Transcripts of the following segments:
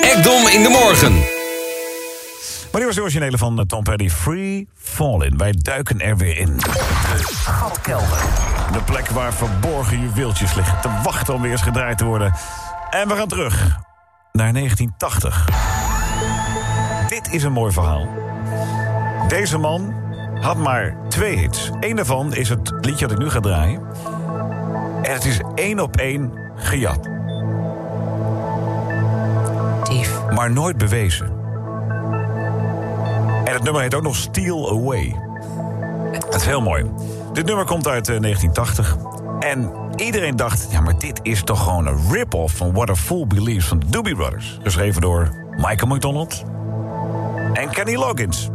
Ekdom in de morgen. Maar die was de originele van eh, Tom Petty. Free Falling. Wij duiken er weer in. De schatkelder. De plek waar verborgen juweeltjes liggen. Te wachten om weer eens gedraaid te worden. En we gaan terug naar 1980. Dit is een mooi verhaal. Deze man had maar twee hits. Eén daarvan is het liedje dat ik nu ga draaien. En het is één op één gejat. Maar nooit bewezen. En het nummer heet ook nog Steal Away. Dat is heel mooi. Dit nummer komt uit eh, 1980. En iedereen dacht, ja, maar dit is toch gewoon een rip-off van What a Fool Believes van de Doobie Brothers. Geschreven door Michael McDonald en Kenny Loggins.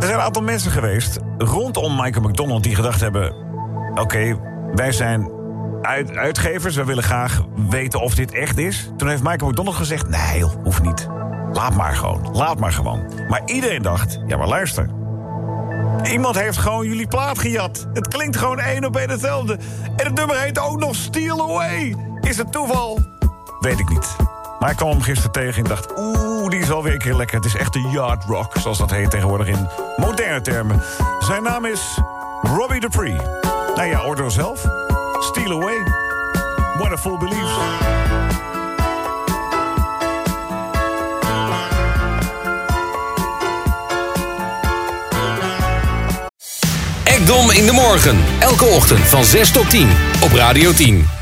Er zijn een aantal mensen geweest rondom Michael McDonald die gedacht hebben: oké, wij zijn uit, uitgevers, we willen graag weten of dit echt is. Toen heeft Michael McDonald gezegd: nee, joh, hoeft niet. Laat maar gewoon, laat maar gewoon. Maar iedereen dacht: ja, maar luister. Iemand heeft gewoon jullie plaat gejat. Het klinkt gewoon één op één hetzelfde. En het nummer heet ook nog Steal Away. Is het toeval? Weet ik niet. Maar ik kwam hem gisteren tegen en dacht... oeh, die is alweer een keer lekker. Het is echt de yard rock, zoals dat heet tegenwoordig in moderne termen. Zijn naam is Robbie Dupree. Nou ja, oordeel zelf. Steal Away. What a Fool Believes. Ekdom in de morgen. Elke ochtend van 6 tot 10 op Radio 10.